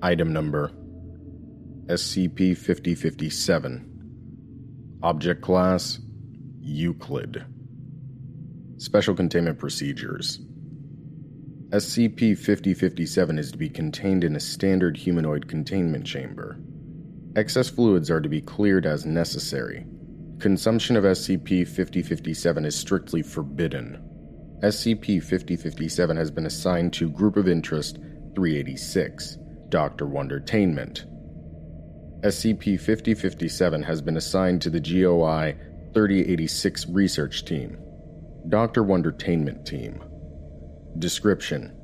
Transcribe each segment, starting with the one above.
Item number SCP 5057. Object class Euclid. Special containment procedures. SCP 5057 is to be contained in a standard humanoid containment chamber. Excess fluids are to be cleared as necessary. Consumption of SCP 5057 is strictly forbidden. SCP 5057 has been assigned to Group of Interest 386, Dr. Wondertainment. SCP 5057 has been assigned to the GOI 3086 Research Team, Dr. Wondertainment Team. Description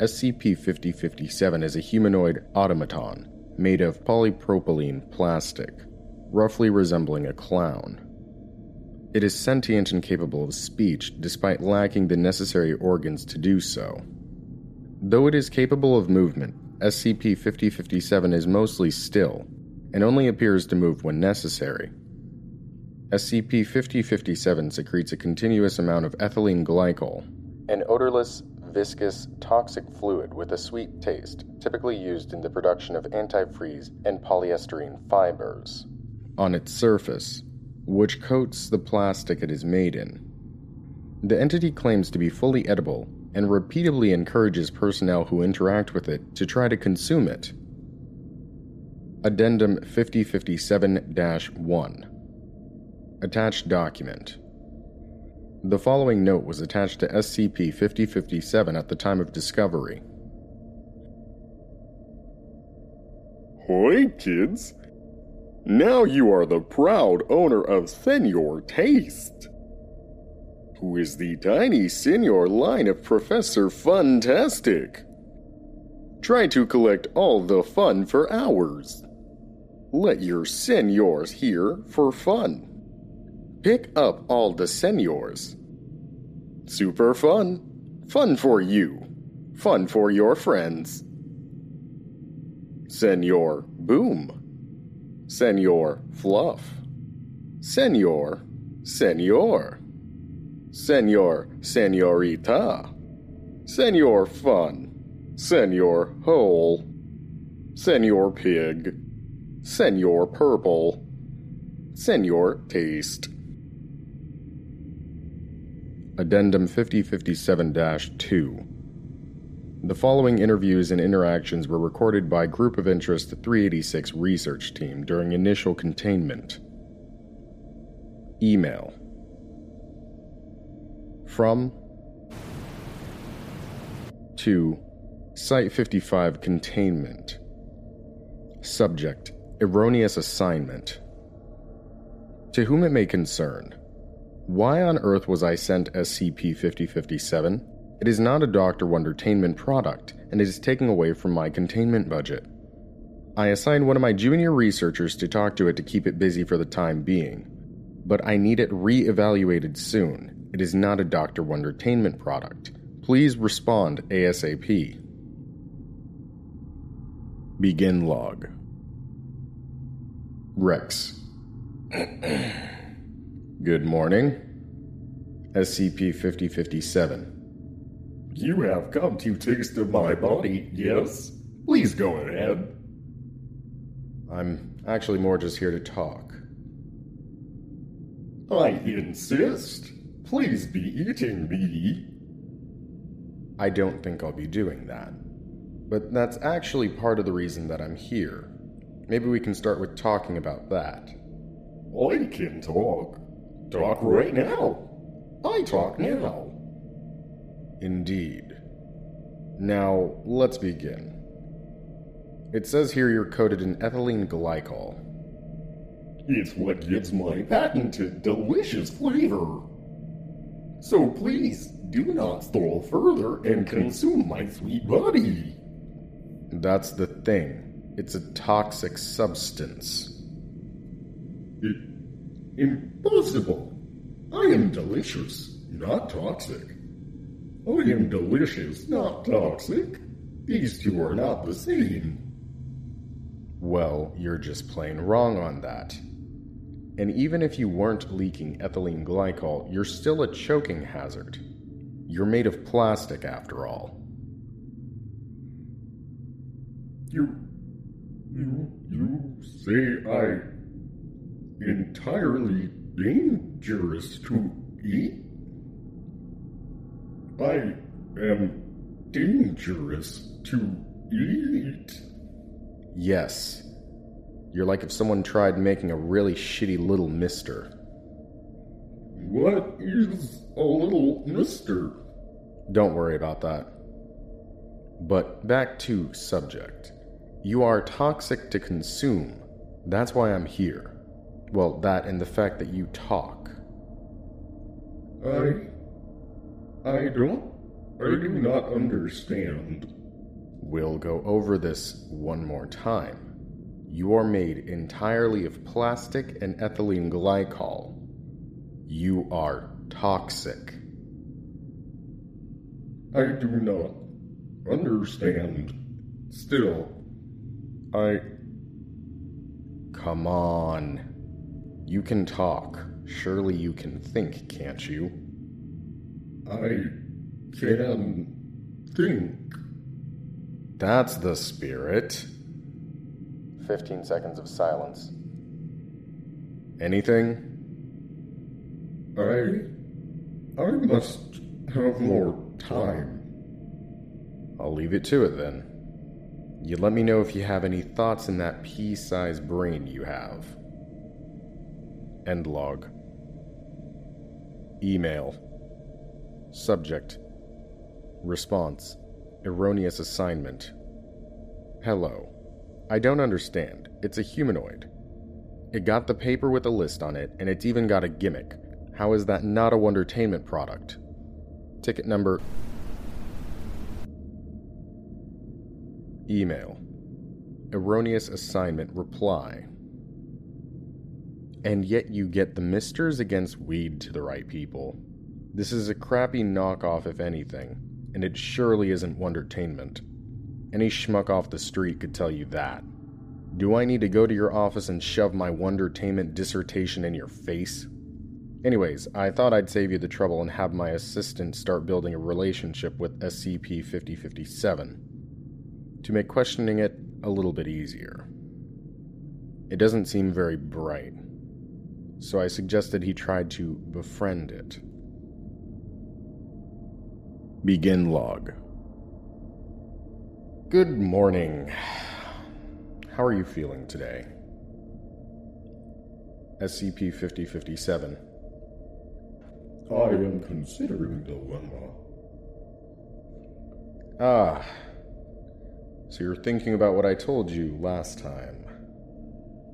SCP 5057 is a humanoid automaton made of polypropylene plastic, roughly resembling a clown. It is sentient and capable of speech despite lacking the necessary organs to do so. Though it is capable of movement, SCP 5057 is mostly still and only appears to move when necessary. SCP 5057 secretes a continuous amount of ethylene glycol, an odorless, viscous, toxic fluid with a sweet taste, typically used in the production of antifreeze and polyester fibers, on its surface, which coats the plastic it is made in. The entity claims to be fully edible and repeatedly encourages personnel who interact with it to try to consume it. Addendum 5057 1 Attached document. The following note was attached to SCP 5057 at the time of discovery. Hoi, kids! Now you are the proud owner of Senor Taste, who is the tiny senior line of Professor Fantastic. Try to collect all the fun for hours. Let your senors here for fun. Pick up all the senors. Super fun. Fun for you. Fun for your friends. Senor Boom. Senor Fluff. Senor Senor. Senor Senorita. Senor Fun. Senor Hole. Senor Pig. Senor Purple. Senor Taste. Addendum 5057 2. The following interviews and interactions were recorded by Group of Interest 386 research team during initial containment. Email From to Site 55 Containment. Subject Erroneous Assignment. To whom it may concern, why on earth was I sent SCP 5057? It is not a Dr. Wondertainment product, and it is taking away from my containment budget. I assigned one of my junior researchers to talk to it to keep it busy for the time being, but I need it re evaluated soon. It is not a Dr. Wondertainment product. Please respond ASAP. Begin log. Rex. Good morning. SCP 5057. You have come to taste of my body, yes? Please go ahead. I'm actually more just here to talk. I insist. Please be eating me. I don't think I'll be doing that. But that's actually part of the reason that I'm here. Maybe we can start with talking about that. I can talk. Talk right now. I talk now. Indeed. Now, let's begin. It says here you're coated in ethylene glycol. It's what gives my patented delicious flavor. So please, do not stall further and consume my sweet body. That's the thing. It's a toxic substance. It, impossible. I am delicious, not toxic. I am delicious, not toxic. These two are not the same. Well, you're just plain wrong on that. And even if you weren't leaking ethylene glycol, you're still a choking hazard. You're made of plastic, after all. You. You. You say I. entirely dangerous to eat? I am dangerous to eat. Yes. You're like if someone tried making a really shitty little mister. What is a little mister? Don't worry about that. But back to subject. You are toxic to consume. That's why I'm here. Well, that and the fact that you talk. I. I don't. I do not understand. We'll go over this one more time. You are made entirely of plastic and ethylene glycol. You are toxic. I do not understand. Still, I. Come on. You can talk. Surely you can think, can't you? I can think. That's the spirit. 15 seconds of silence. Anything? I. I must have more time. I'll leave it to it then. You let me know if you have any thoughts in that pea sized brain you have. End log. Email. Subject. Response. Erroneous assignment. Hello. I don't understand. It's a humanoid. It got the paper with a list on it, and it's even got a gimmick. How is that not a Wondertainment product? Ticket number. Email. Erroneous assignment reply. And yet you get the misters against weed to the right people. This is a crappy knockoff, if anything, and it surely isn't Wondertainment. Any schmuck off the street could tell you that. Do I need to go to your office and shove my Wondertainment dissertation in your face? Anyways, I thought I'd save you the trouble and have my assistant start building a relationship with SCP 5057 to make questioning it a little bit easier. It doesn't seem very bright, so I suggested he tried to befriend it. Begin log. Good morning. How are you feeling today? SCP 5057. I am considering the dilemma. Ah. So you're thinking about what I told you last time.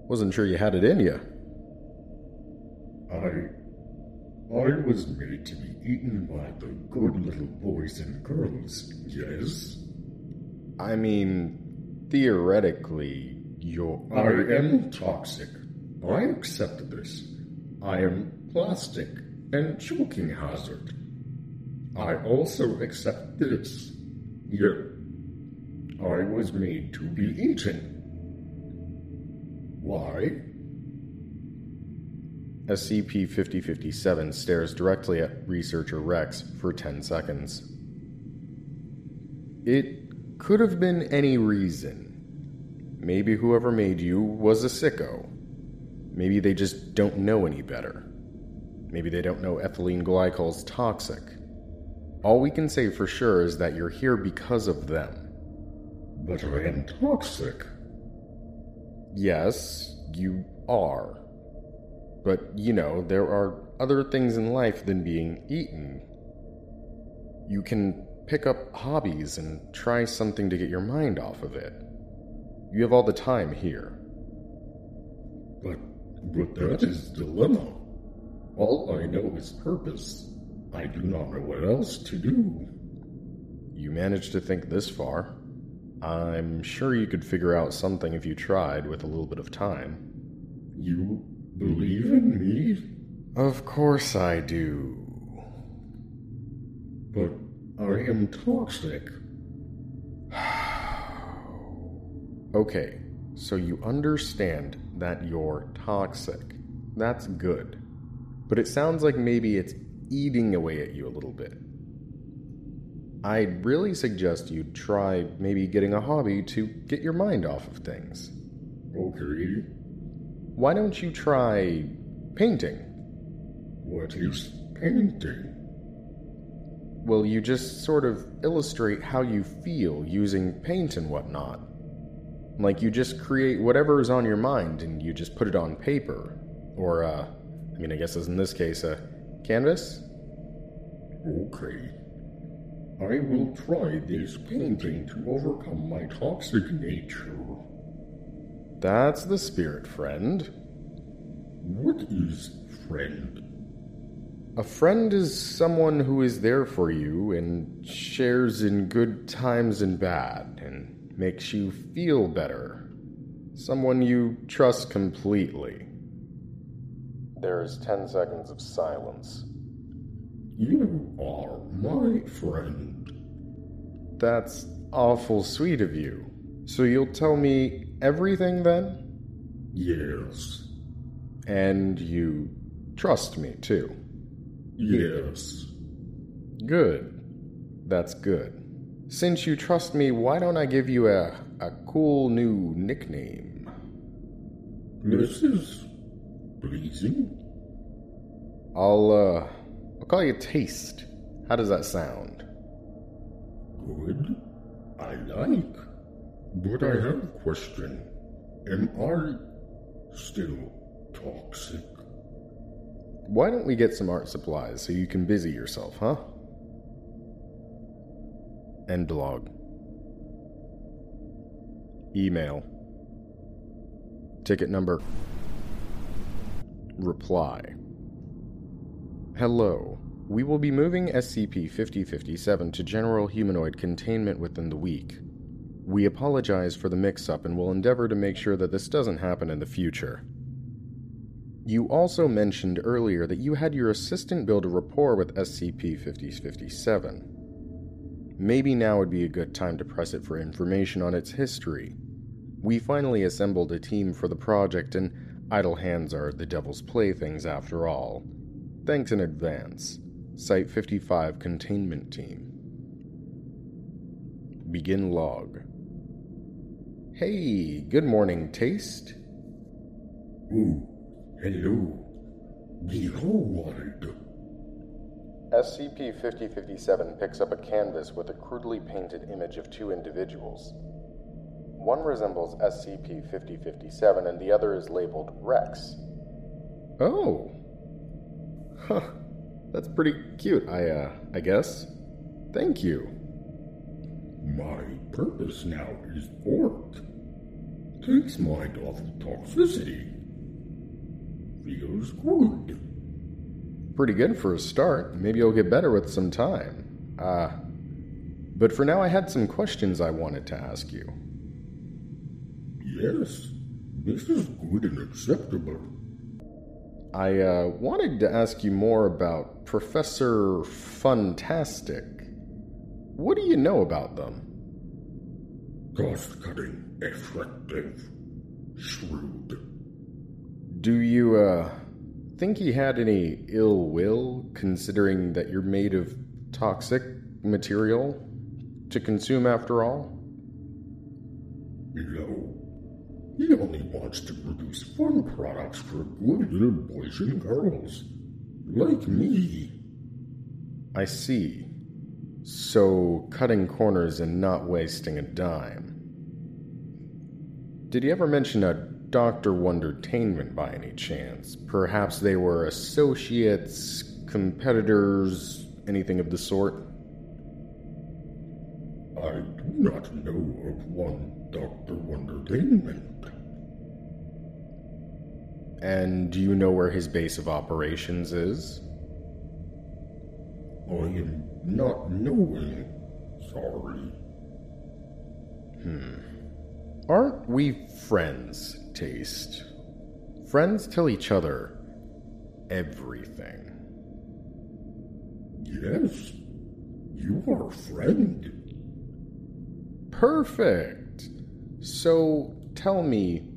Wasn't sure you had it in you. I. I was made to be eaten by the good little boys and girls, yes? I mean, theoretically, you're. I am toxic. I accept this. I am plastic and choking hazard. I also accept this. Yet, I was made to be eaten. Why? SCP 5057 stares directly at researcher Rex for 10 seconds. It could have been any reason. Maybe whoever made you was a sicko. Maybe they just don't know any better. Maybe they don't know ethylene glycol's toxic. All we can say for sure is that you're here because of them. But I am toxic. Yes, you are. But, you know, there are other things in life than being eaten. You can pick up hobbies and try something to get your mind off of it. You have all the time here. But, but that is dilemma. All I know is purpose. I do not know what else to do. You managed to think this far. I'm sure you could figure out something if you tried with a little bit of time. You believe in me? Of course I do. But I am toxic. Okay, so you understand that you're toxic. That's good. But it sounds like maybe it's eating away at you a little bit. I'd really suggest you try maybe getting a hobby to get your mind off of things. Okay. Why don't you try painting? What is painting? Well, you just sort of illustrate how you feel using paint and whatnot. Like you just create whatever is on your mind and you just put it on paper. Or, uh, I mean, I guess as in this case, a canvas? Okay. I will try this painting to overcome my toxic nature. That's the spirit, friend. What is friend? A friend is someone who is there for you and shares in good times and bad and makes you feel better. Someone you trust completely. There is 10 seconds of silence. You are my friend. That's awful sweet of you. So you'll tell me everything then? Yes. And you trust me too. Yes. Good. That's good. Since you trust me, why don't I give you a, a cool new nickname? This is pleasing. I'll, uh, I'll call you Taste. How does that sound? Good. I like. But I have a question. Am I still toxic? Why don't we get some art supplies so you can busy yourself, huh? End log. Email. Ticket number. Reply. Hello. We will be moving SCP 5057 to general humanoid containment within the week. We apologize for the mix up and will endeavor to make sure that this doesn't happen in the future. You also mentioned earlier that you had your assistant build a rapport with SCP 5057. Maybe now would be a good time to press it for information on its history. We finally assembled a team for the project, and idle hands are the devil's playthings after all. Thanks in advance. Site 55 Containment Team. Begin log. Hey, good morning, Taste. Ooh, hello. Behold. SCP 5057 picks up a canvas with a crudely painted image of two individuals. One resembles SCP 5057 and the other is labeled Rex. Oh. Huh. That's pretty cute, I, uh, I guess. Thank you. My purpose now is work. Takes mind off of toxicity. Feels good. Pretty good for a start. Maybe you'll get better with some time. Uh, but for now, I had some questions I wanted to ask you. Yes, this is good and acceptable. I uh, wanted to ask you more about Professor Fantastic. What do you know about them? Cost cutting, effective, shrewd. Do you, uh, think he had any ill will, considering that you're made of toxic material to consume after all? No. He only wants to produce fun products for good little boys and girls. Like me. I see. So, cutting corners and not wasting a dime. Did he ever mention a Dr. Wondertainment by any chance? Perhaps they were associates, competitors, anything of the sort? I do not know of one Dr. Wondertainment. And do you know where his base of operations is? I am not knowing. Sorry. Hmm. Aren't we friends, Taste? Friends tell each other everything. Yes. You are a friend. Perfect. So tell me,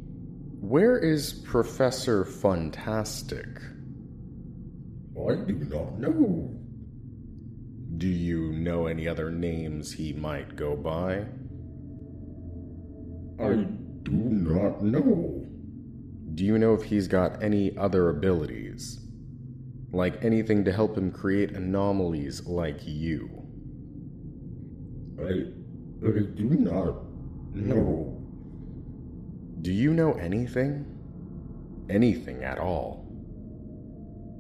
where is Professor Fantastic? I do not know. Do you know any other names he might go by? I do not know. Do you know if he's got any other abilities? Like anything to help him create anomalies like you? I, I do not know. Do you know anything? Anything at all?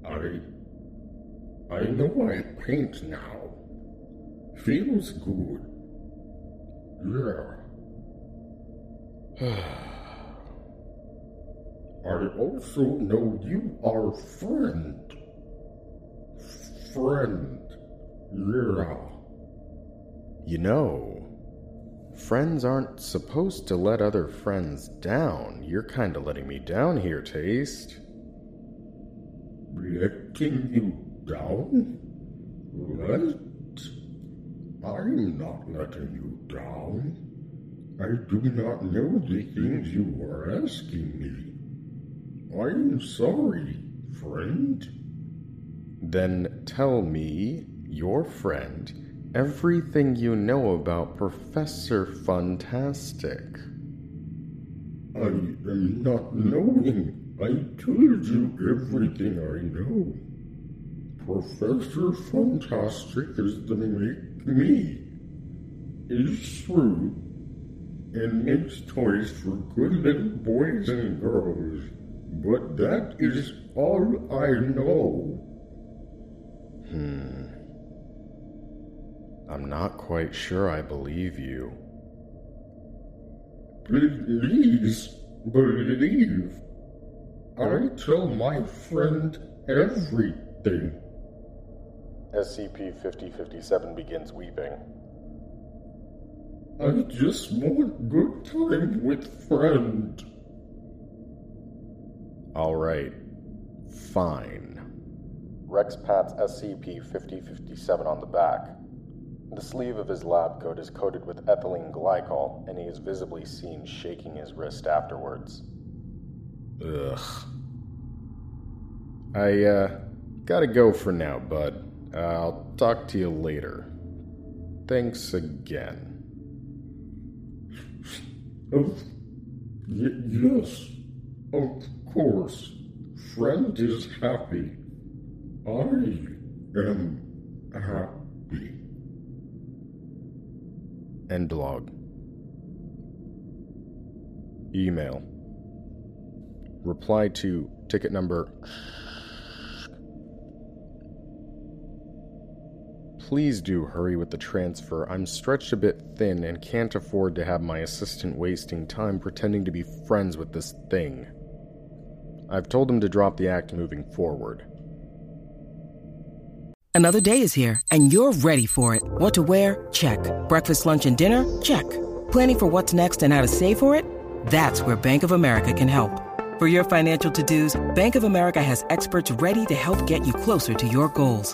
I. I know I paint now. Feels good. Yeah. I also know you are friend. Friend. Yeah. You know, friends aren't supposed to let other friends down. You're kinda letting me down here, Taste. Letting you down? What? I'm not letting you down. I do not know the things you are asking me. I'm sorry, friend. Then tell me, your friend, everything you know about Professor Fantastic. I am not knowing. I told you everything I know. Professor Fantastic is the make me. Is shrewd and makes toys for good little boys and girls. But that is all I know. Hmm. I'm not quite sure I believe you. Please believe. I tell my friend everything. SCP 5057 begins weeping. I just want good time with friend. Alright. Fine. Rex pats SCP 5057 on the back. The sleeve of his lab coat is coated with ethylene glycol, and he is visibly seen shaking his wrist afterwards. Ugh. I, uh, gotta go for now, bud. Uh, I'll talk to you later. Thanks again. Of yes, of course. Friend is happy. I am happy. End log. Email. Reply to ticket number. Please do hurry with the transfer. I'm stretched a bit thin and can't afford to have my assistant wasting time pretending to be friends with this thing. I've told him to drop the act moving forward. Another day is here, and you're ready for it. What to wear? Check. Breakfast, lunch, and dinner? Check. Planning for what's next and how to save for it? That's where Bank of America can help. For your financial to dos, Bank of America has experts ready to help get you closer to your goals.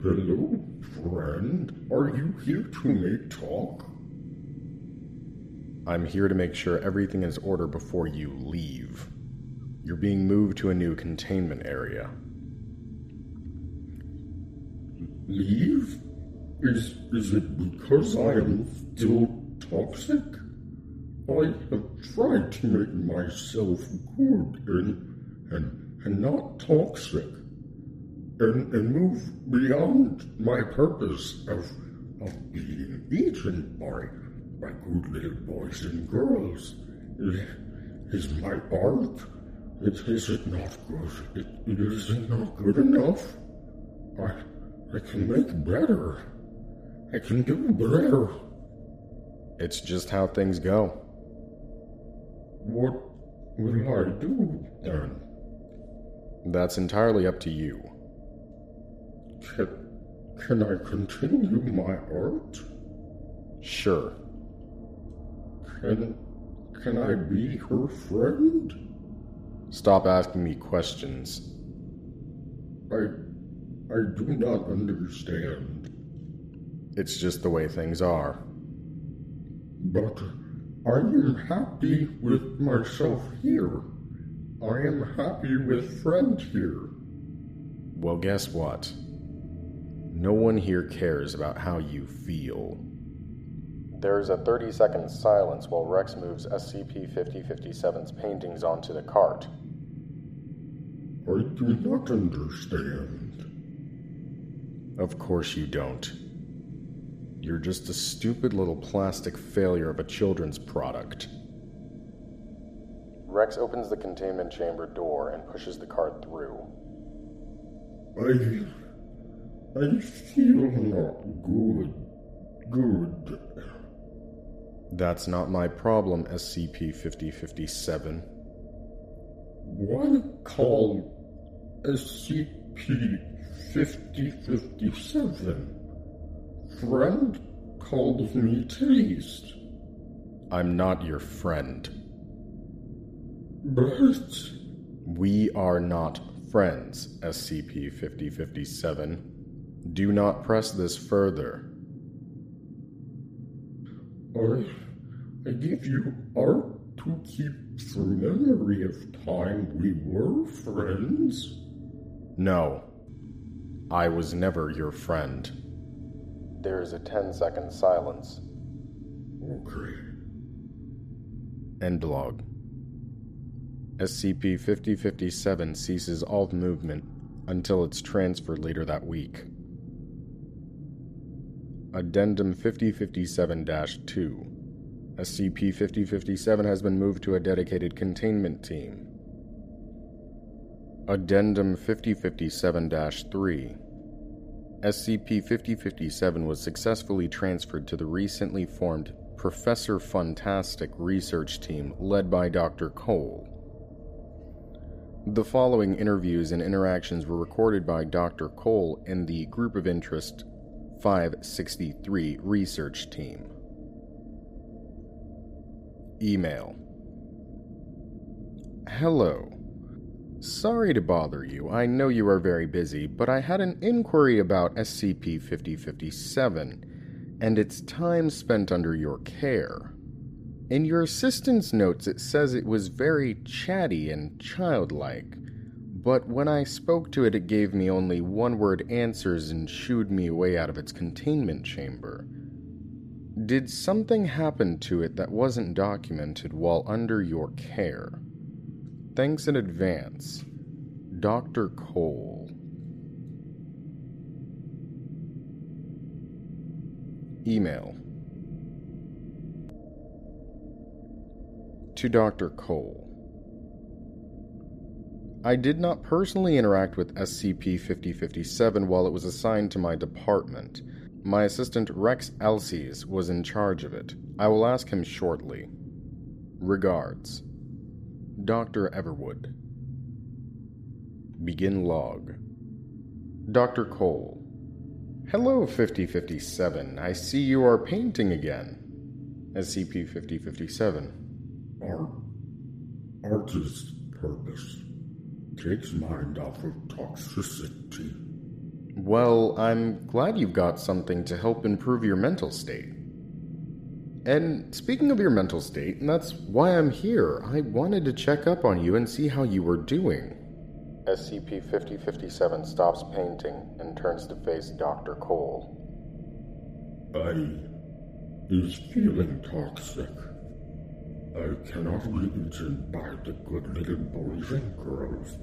Hello, friend. Are you here to make talk? I'm here to make sure everything is order before you leave. You're being moved to a new containment area. Leave? Is is it because I am still toxic? I have tried to make myself good and and, and not toxic. And, and move beyond my purpose of of being eaten by by good little boys and girls. Is my art? It, is it not good? It, it is it not good enough? I I can make better. I can do better. It's just how things go. What will I do then? That's entirely up to you. Can, can I continue my art? Sure. Can, can I be her friend? Stop asking me questions. I, I do not understand. It's just the way things are. But I am happy with myself here. I am happy with friend here. Well, guess what? No one here cares about how you feel. There's a 30 second silence while Rex moves SCP 5057's paintings onto the cart. I do not understand. Of course you don't. You're just a stupid little plastic failure of a children's product. Rex opens the containment chamber door and pushes the cart through. I. I feel not good. Good. That's not my problem, SCP 5057. Why call SCP 5057? Friend called me Taste. I'm not your friend. But. We are not friends, SCP 5057. Do not press this further. I, I give you art to keep for memory of time we were friends. No. I was never your friend. There is a ten-second silence. Okay. End log. SCP 5057 ceases all movement until it's transferred later that week. Addendum 5057 2 SCP 5057 has been moved to a dedicated containment team. Addendum 5057 3 SCP 5057 was successfully transferred to the recently formed Professor Fantastic research team led by Dr. Cole. The following interviews and interactions were recorded by Dr. Cole and the Group of Interest 563 research team. Email Hello. Sorry to bother you. I know you are very busy, but I had an inquiry about SCP 5057 and its time spent under your care. In your assistant's notes, it says it was very chatty and childlike, but when I spoke to it, it gave me only one word answers and shooed me away out of its containment chamber. Did something happen to it that wasn't documented while under your care? Thanks in advance. Dr. Cole. Email To Dr. Cole. I did not personally interact with SCP 5057 while it was assigned to my department. My assistant Rex Elsies was in charge of it. I will ask him shortly. Regards. Dr. Everwood. Begin log. Dr. Cole. Hello, 5057. I see you are painting again. SCP 5057. Art. Art is purpose. Takes mind off of toxicity. Well, I'm glad you've got something to help improve your mental state. And speaking of your mental state, and that's why I'm here, I wanted to check up on you and see how you were doing. SCP 5057 stops painting and turns to face Dr. Cole. I is feeling toxic. I cannot be eaten by the good little boys and girls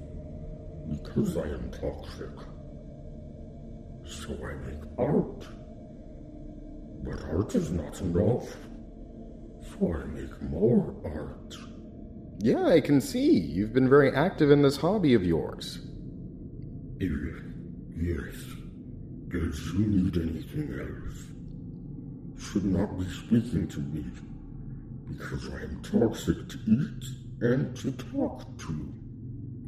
because I am toxic. So I make art. But art is not enough. So I make more art. Yeah, I can see. You've been very active in this hobby of yours. Yes. Does you need anything else? Should not be speaking to me because I am toxic to eat and to talk to.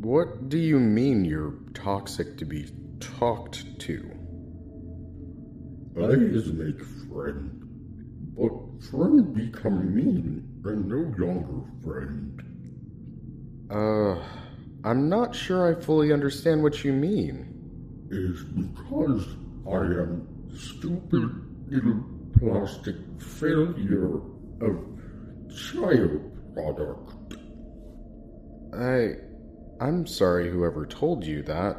What do you mean you're toxic to be talked to? I is make friend, But friend become mean and no longer friend. Uh, I'm not sure I fully understand what you mean. Is because I am stupid little plastic failure of child product. I. I'm sorry whoever told you that.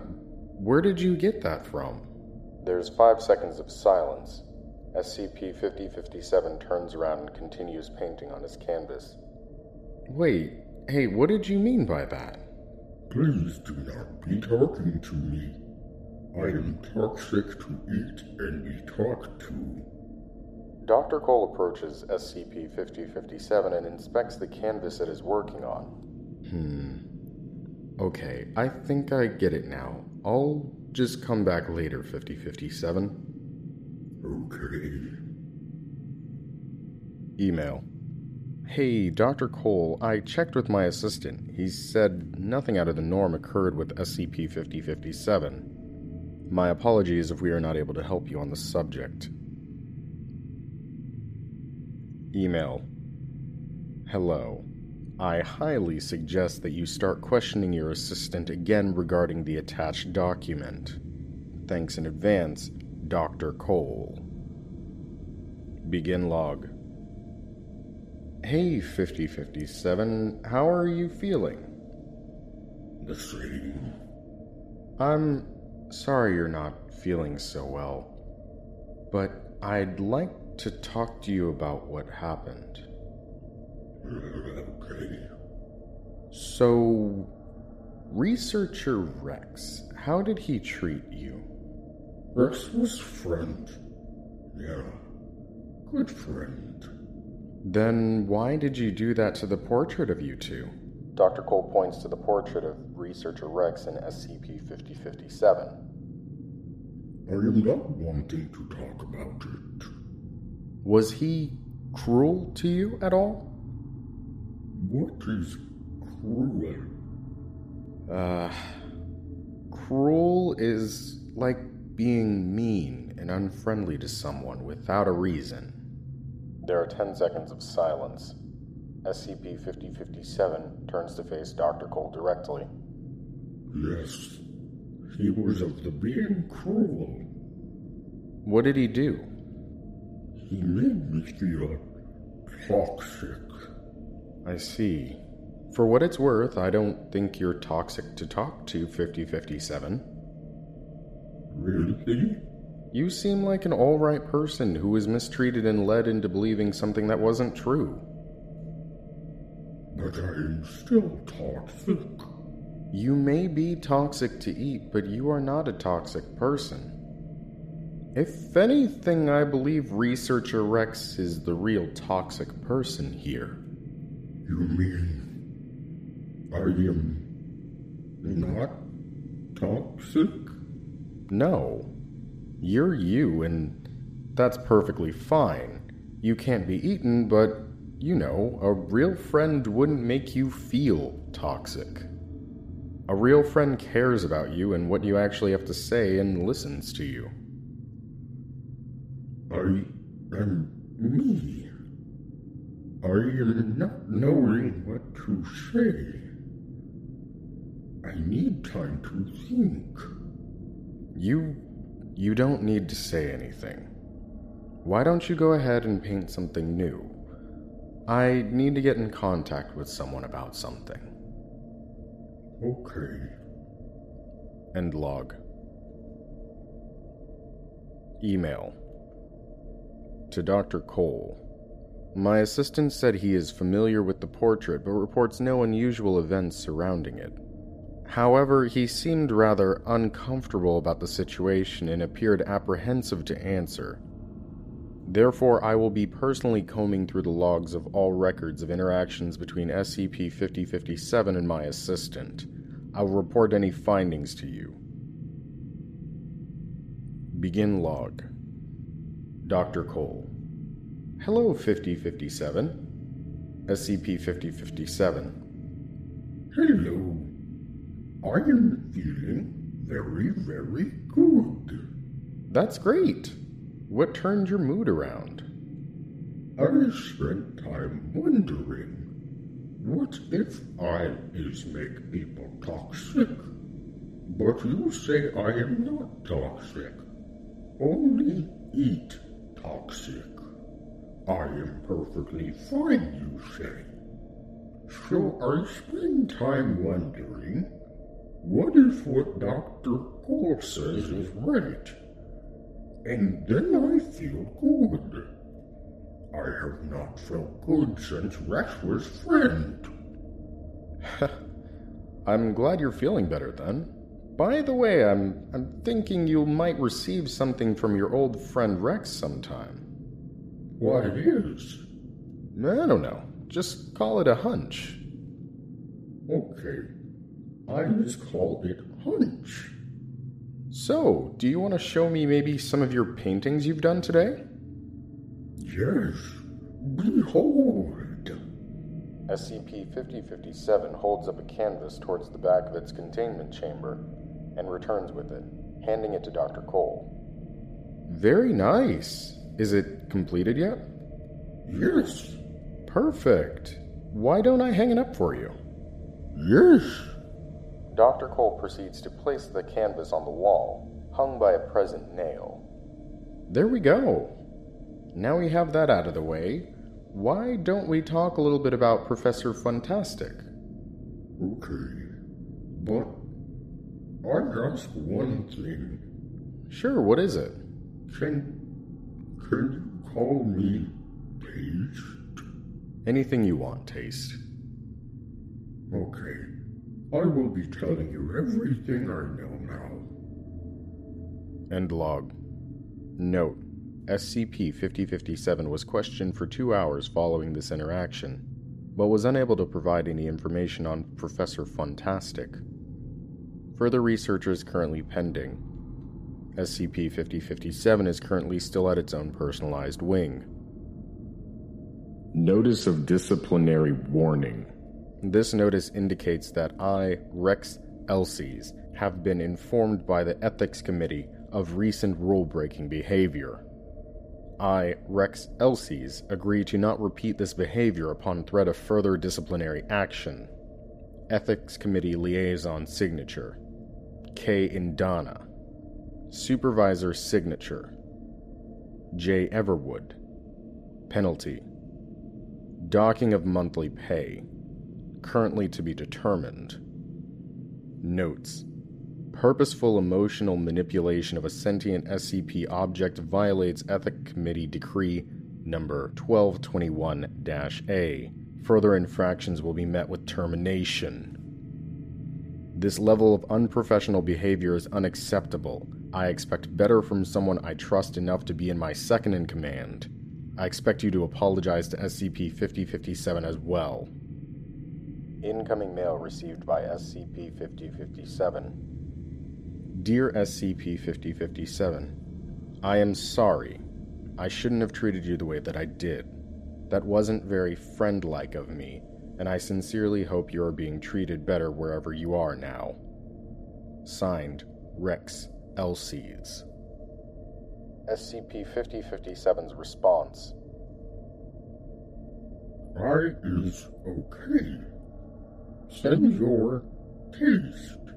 Where did you get that from? There's five seconds of silence. SCP 5057 turns around and continues painting on his canvas. Wait, hey, what did you mean by that? Please do not be talking to me. I am toxic to eat and be talked to. Dr. Cole approaches SCP 5057 and inspects the canvas it is working on. Hmm. Okay, I think I get it now. I'll just come back later, 5057. Okay. Email. Hey, Dr. Cole, I checked with my assistant. He said nothing out of the norm occurred with SCP 5057. My apologies if we are not able to help you on the subject. Email. Hello. I highly suggest that you start questioning your assistant again regarding the attached document. Thanks in advance, Dr. Cole. Begin log. Hey, 5057, how are you feeling? The same. I'm sorry you're not feeling so well, but I'd like to talk to you about what happened. Okay. So, researcher Rex, how did he treat you? Rex was friend. Yeah. Good friend. Then why did you do that to the portrait of you two? Dr. Cole points to the portrait of researcher Rex in SCP 5057. I am not wanting to talk about it. Was he cruel to you at all? What is cruel? Uh, cruel is like being mean and unfriendly to someone without a reason. There are 10 seconds of silence. SCP 5057 turns to face Dr. Cole directly. Yes. He was of the being cruel. What did he do? He made me feel toxic. I see. For what it's worth, I don't think you're toxic to talk to, 5057. Really? You seem like an alright person who was mistreated and led into believing something that wasn't true. But I am still toxic. You may be toxic to eat, but you are not a toxic person. If anything, I believe researcher Rex is the real toxic person here. You mean I am not toxic? No. You're you, and that's perfectly fine. You can't be eaten, but, you know, a real friend wouldn't make you feel toxic. A real friend cares about you and what you actually have to say and listens to you. I am me. Am not knowing what to say. I need time to think. You. you don't need to say anything. Why don't you go ahead and paint something new? I need to get in contact with someone about something. Okay. End log. Email. To Dr. Cole. My assistant said he is familiar with the portrait but reports no unusual events surrounding it. However, he seemed rather uncomfortable about the situation and appeared apprehensive to answer. Therefore, I will be personally combing through the logs of all records of interactions between SCP 5057 and my assistant. I will report any findings to you. Begin log. Dr. Cole. Hello, 5057. SCP 5057. Hello. I am feeling very, very good. That's great. What turned your mood around? I spent time wondering what if I is make people toxic? But you say I am not toxic. Only eat toxic. I am perfectly fine, you say. So I spend time wondering, what if what Dr. Cole says is right? And then I feel good. I have not felt good since Rex was friend. I'm glad you're feeling better then. By the way, I'm I'm thinking you might receive something from your old friend Rex sometime. What is? I don't know. Just call it a hunch. Okay. I just call it hunch. So, do you want to show me maybe some of your paintings you've done today? Yes. Behold. SCP 5057 holds up a canvas towards the back of its containment chamber and returns with it, handing it to Dr. Cole. Very nice. Is it completed yet? Yes. Perfect. Why don't I hang it up for you? Yes. Dr. Cole proceeds to place the canvas on the wall, hung by a present nail. There we go. Now we have that out of the way, why don't we talk a little bit about Professor Fantastic? Okay. But I ask one thing. Sure, what is it? Can can you call me Taste? Anything you want, Taste. Okay. I will be telling you everything I know now. End log. Note SCP 5057 was questioned for two hours following this interaction, but was unable to provide any information on Professor Fantastic. Further research is currently pending. SCP 5057 is currently still at its own personalized wing. Notice of Disciplinary Warning. This notice indicates that I, Rex Elsies, have been informed by the Ethics Committee of recent rule breaking behavior. I, Rex Elsies, agree to not repeat this behavior upon threat of further disciplinary action. Ethics Committee Liaison Signature K. Indana Supervisor Signature J. Everwood Penalty Docking of monthly pay Currently to be determined Notes Purposeful emotional manipulation of a sentient SCP object violates Ethic Committee Decree number 1221 A. Further infractions will be met with termination. This level of unprofessional behavior is unacceptable. I expect better from someone I trust enough to be in my second in command. I expect you to apologize to SCP 5057 as well. Incoming mail received by SCP 5057. Dear SCP 5057, I am sorry. I shouldn't have treated you the way that I did. That wasn't very friend like of me, and I sincerely hope you are being treated better wherever you are now. Signed, Rex Elsies. SCP 5057's response I is okay. Send your taste.